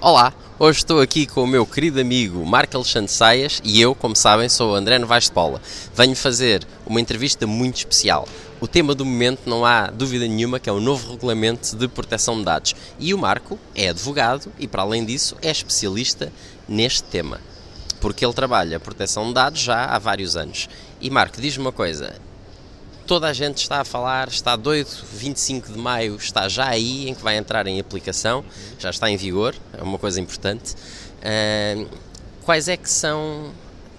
Olá, hoje estou aqui com o meu querido amigo Marco Alexandre Saias e eu, como sabem, sou o André Novaes de Paula. Venho fazer uma entrevista muito especial. O tema do momento não há dúvida nenhuma que é o novo regulamento de proteção de dados. E o Marco é advogado e, para além disso, é especialista neste tema. Porque ele trabalha proteção de dados já há vários anos. E Marco, diz-me uma coisa: toda a gente está a falar, está doido, 25 de maio está já aí, em que vai entrar em aplicação, já está em vigor, é uma coisa importante. Uh, quais é que são,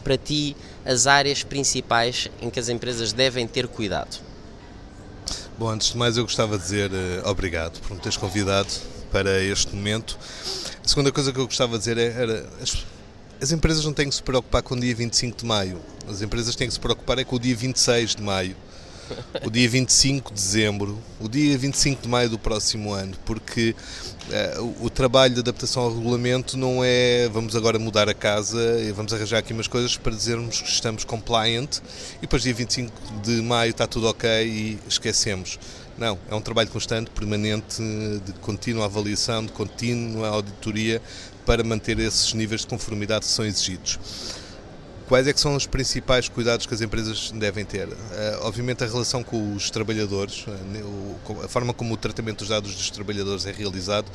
para ti, as áreas principais em que as empresas devem ter cuidado? Bom, antes de mais eu gostava de dizer uh, obrigado por me teres convidado para este momento. A segunda coisa que eu gostava de dizer é, era as, as empresas não têm que se preocupar com o dia 25 de maio, as empresas têm que se preocupar é com o dia 26 de maio o dia 25 de dezembro, o dia 25 de maio do próximo ano, porque uh, o, o, trabalho de adaptação ao regulamento não é vamos agora mudar a casa e vamos arranjar aqui umas coisas para dizermos que estamos compliant e depois dia 25 de maio está tudo ok e esquecemos. Não, é um trabalho constante, permanente, de contínua avaliação, de contínua auditoria para manter esses níveis de conformidade que são exigidos. Quais é que são os principais cuidados que as empresas devem ter? Uh, obviamente a relação com os trabalhadores, uh, a forma como o tratamento dos dados dos trabalhadores é realizado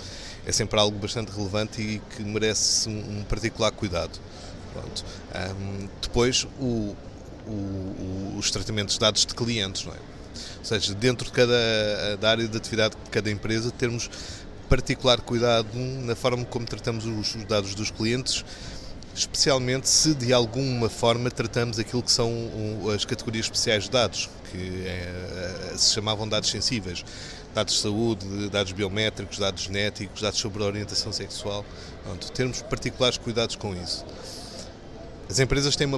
é sempre algo bastante relevante e que merece um, particular cuidado. Um, depois o, o, os tratamentos de dados de clientes, não é? Ou seja, dentro de cada da área de atividade de cada empresa termos particular cuidado na forma como tratamos os dados dos clientes especialmente se de alguma forma tratamos aquilo que são as categorias especiais de dados, que é, se chamavam dados sensíveis. Dados de saúde, dados biométricos, dados genéticos, dados sobre a orientação sexual. Pronto, termos particulares cuidados com isso. As empresas têm,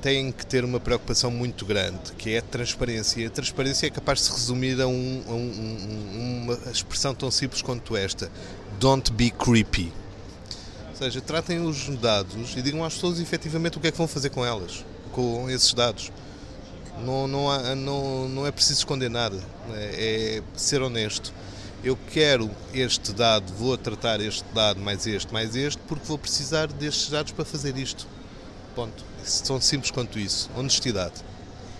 têm, que ter uma preocupação muito grande, que é a transparência. A transparência é capaz de se resumir a, um, a um, uma expressão tão simples quanto esta: Don't be creepy. Ou seja, tratem os dados e digam às pessoas efetivamente o que é que vão fazer com elas, com esses dados. Não, não, há, não, não é preciso esconder nada, é, é ser honesto. Eu quero este dado, vou tratar este dado mais este, mais este, porque vou precisar destes dados para fazer isto. Ponto. São simples quanto isso. Honestidade.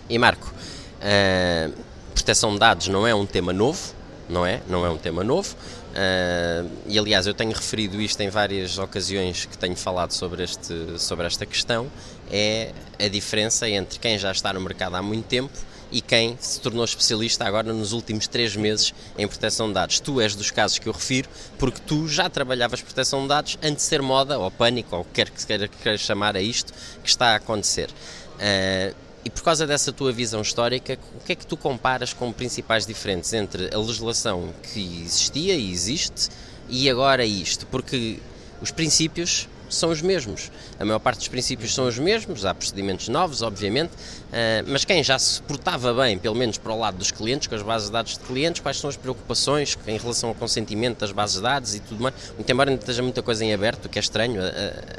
E Marco, uh, proteção de dados não é um tema novo, não é? Não é um tema novo. Uh, e aliás, eu tenho referido isto em várias ocasiões que tenho falado sobre, este, sobre esta questão: é a diferença entre quem já está no mercado há muito tempo e quem se tornou especialista agora nos últimos três meses em proteção de dados. Tu és dos casos que eu refiro, porque tu já trabalhavas proteção de dados antes de ser moda ou pânico, ou quer que queira, queira chamar a isto que está a acontecer. Uh, e por causa dessa tua visão histórica, o que é que tu comparas com principais diferentes entre a legislação que existia e existe e agora isto? Porque os princípios são os mesmos. A maior parte dos princípios são os mesmos, há procedimentos novos, obviamente, eh, mas quem já se portava bem, pelo menos para o lado dos clientes, com as bases de dados de clientes, quais são as preocupações em relação ao consentimento das bases de dados e tudo mais, muito embora ainda esteja muita coisa em aberto, o que é estranho,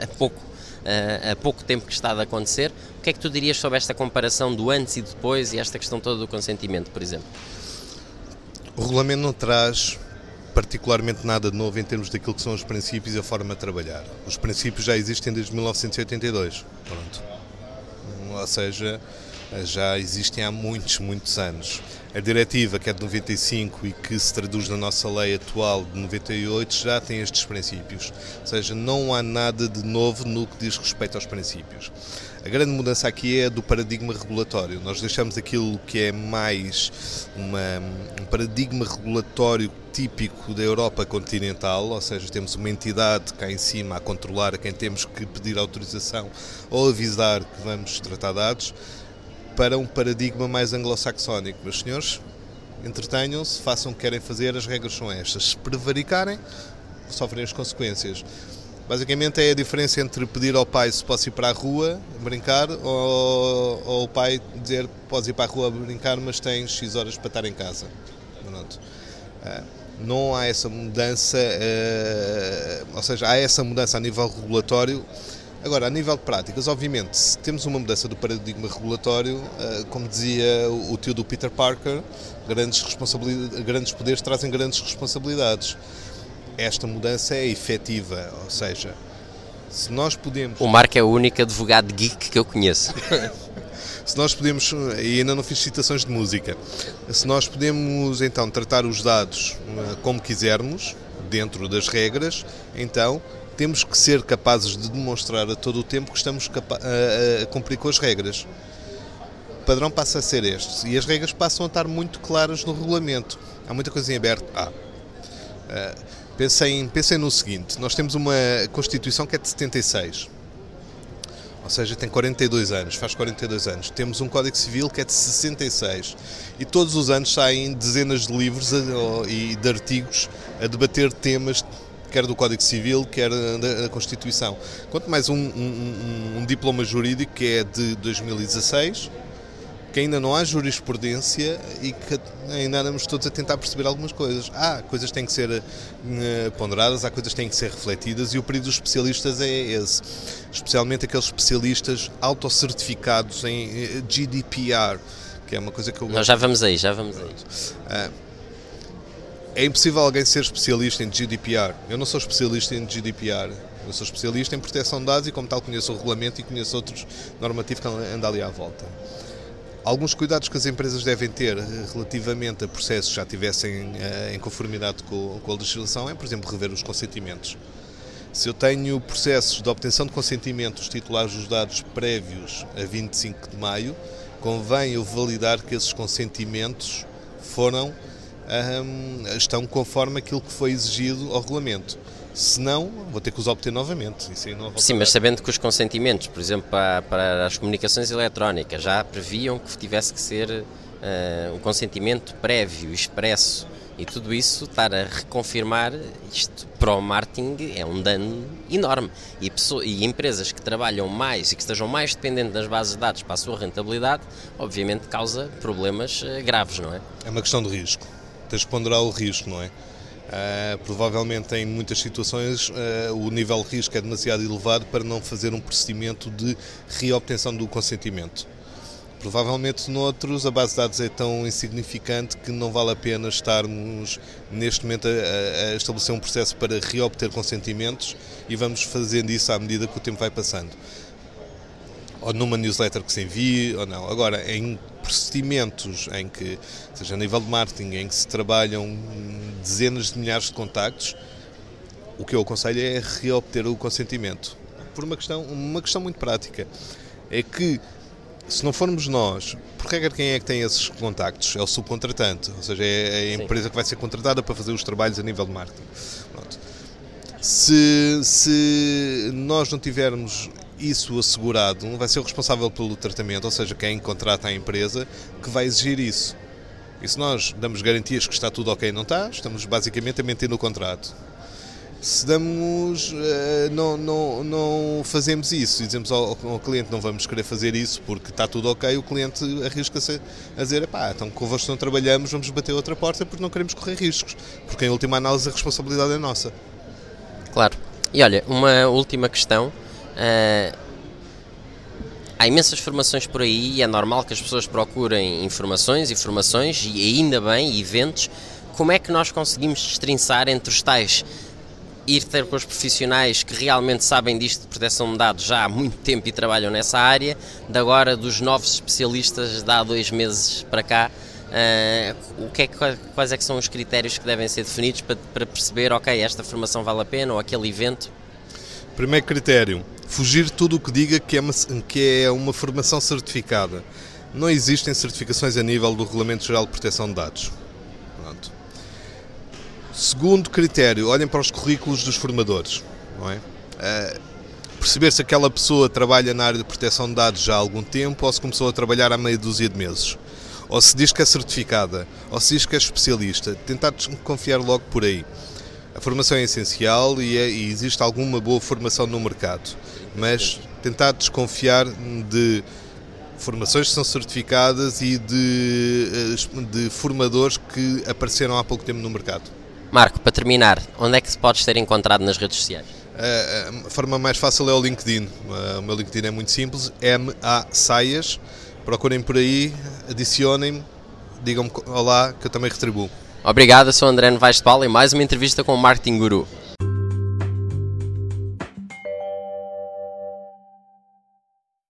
a, pouco há pouco tempo que está a acontecer. O que é que tu dirias sobre esta comparação do antes e depois e esta questão toda do consentimento, por exemplo? O regulamento não traz particularmente nada de novo em termos daquilo que são os princípios e a forma de trabalhar. Os princípios já existem desde 1982. Pronto. Ou seja, já existem há muitos, muitos anos. A diretiva, que é de 95 e que se traduz na nossa lei atual de 98, já tem estes princípios. Ou seja, não há nada de novo no que diz respeito aos princípios. A grande mudança aqui é do paradigma regulatório. Nós deixamos aquilo que é mais uma, um paradigma regulatório típico da Europa continental, ou seja, temos uma entidade cá em cima a controlar a quem temos que pedir autorização ou avisar que vamos tratar dados para um paradigma mais anglo-saxónico. Meus senhores, entretenham-se, façam o que querem fazer, as regras são estas. Se prevaricarem, sofrem as consequências. Basicamente é a diferença entre pedir ao pai se posso ir para a rua brincar ou, ou o pai dizer podes ir para a rua brincar, mas tens X horas para estar em casa. Pronto. Ah, não há essa mudança, ah, ou seja, há essa mudança a nível regulatório Agora, a nível de práticas, obviamente, se temos uma mudança do paradigma regulatório, eh, como dizia o tio do Peter Parker, grandes, grandes poderes trazem grandes responsabilidades. esta mudança é efetiva, ou seja, se nós podemos. O Marco é o único advogado geek que eu conheço. se nós podemos, e ainda não fiz citações de música, se nós podemos então tratar os dados eh, como quisermos, dentro das regras, então temos que ser capazes de demonstrar a todo o tempo que estamos a, a cumprir com as regras. O padrão passa a ser este e as regras passam a estar muito claras no regulamento. Há muita coisa em aberto. Ah, pensem, pensem no seguinte: nós temos uma Constituição que é de 76 ou seja, tem 42 anos, faz 42 anos. Temos um Código Civil que é de 66 e todos os anos saem dezenas de livros e de artigos a debater temas quer do Código Civil, quer da Constituição. Quanto mais um, um, um diploma jurídico que é de 2016 que ainda não há jurisprudência e que ainda andamos todos a tentar perceber algumas coisas. Há coisas que têm que ser uh, ponderadas, há coisas que têm que ser refletidas e o período dos especialistas é esse. Especialmente aqueles especialistas autocertificados em eh, GDPR, que é uma coisa que eu Nós já vamos aí, já vamos aí. Uh, é impossível alguém ser especialista em GDPR. Eu não sou especialista em GDPR. Eu sou especialista em proteção de dados e, como tal, conheço o regulamento e conheço outros normativos que andam ali à volta. Alguns cuidados que as empresas devem ter relativamente a processos que já tivessem eh, em conformidade com, a legislação é, por exemplo, rever os consentimentos. Se eu tenho processos de obtenção de consentimentos titulares dos dados prévios a 25 de maio, convém eu validar que esses consentimentos foram, estão conforme aquilo que foi exigido ao regulamento. Se não, vou ter que os obter novamente. Sim, mas sabendo que os consentimentos, por exemplo, para, para, as comunicações eletrónicas, já previam que tivesse que ser uh, um consentimento prévio, expresso, e tudo isso, estar a reconfirmar isto para o marketing é um dano enorme. E, pessoas, e empresas que trabalham mais e que estejam mais dependentes das bases de dados para a sua rentabilidade, obviamente causa problemas uh, graves, não é? É uma questão de risco. Tens de ponderar o risco, não é? Uh, provavelmente em muitas situações uh, o nível de risco é demasiado elevado para não fazer um procedimento de reobtenção do consentimento. Provavelmente noutros a base de dados é tão insignificante que não vale a pena estarmos neste momento a, a estabelecer um processo para reobter consentimentos e vamos fazendo isso à medida que o tempo vai passando. Ou numa newsletter que se envie ou não. Agora, em procedimentos em que, seja a nível de marketing, em que se trabalham dezenas de milhares de contactos, o que eu aconselho é reobter o consentimento. Por uma questão, uma questão muito prática. É que se não formos nós, por regra quem é que tem esses contactos? É o subcontratante, ou seja, é a empresa Sim. que vai ser contratada para fazer os trabalhos a nível de marketing. Se, se nós não tivermos isso assegurado, vai ser o responsável pelo tratamento, ou seja, quem contrata a empresa, que vai exigir isso. E se nós damos garantias que está tudo ok não está, estamos basicamente a mentir no contrato. Se damos, eh, não, não, não fazemos isso e dizemos ao, ao, cliente não vamos querer fazer isso porque está tudo ok, o cliente arrisca-se a dizer, pá, então convosco não trabalhamos, vamos bater outra porta porque não queremos correr riscos, porque em última análise a responsabilidade é nossa. Claro. E olha, uma última questão Uh, há imensas formações por aí e é normal que as pessoas procurem informações, informações e ainda bem, eventos. Como é que nós conseguimos destrinçar entre os tais ir ter com os profissionais que realmente sabem disto de proteção de dados já há muito tempo e trabalham nessa área, de agora dos novos especialistas de há dois meses para cá, uh, o que é, quais é que são os critérios que devem ser definidos para, para perceber, ok, esta formação vale a pena ou aquele evento? Primeiro critério, fugir tudo o que diga que é, uma, que é uma formação certificada. Não existem certificações a nível do Regulamento Geral de Proteção de Dados. Pronto. Segundo critério, olhem para os currículos dos formadores. Não é? Uh, perceber se aquela pessoa trabalha na área de proteção de dados já há algum tempo ou se começou a trabalhar há meia dúzia de meses. Ou se diz que é certificada, ou se diz que é especialista. Tentar confiar logo por aí. A formação é essencial e, é, e existe alguma boa formação no mercado, mas tentar desconfiar de formações que são certificadas e de, eh, de formadores que apareceram há pouco tempo no mercado. Marco, para terminar, onde é que se pode ser encontrado nas redes sociais? A forma mais fácil é o LinkedIn. O meu LinkedIn é muito simples, MA Saias. Procurem por aí, adicionem-me, digam-me olá que eu também retribuo. Obrigado, sou André Novaes de Paula e mais uma entrevista com o Marketing Guru.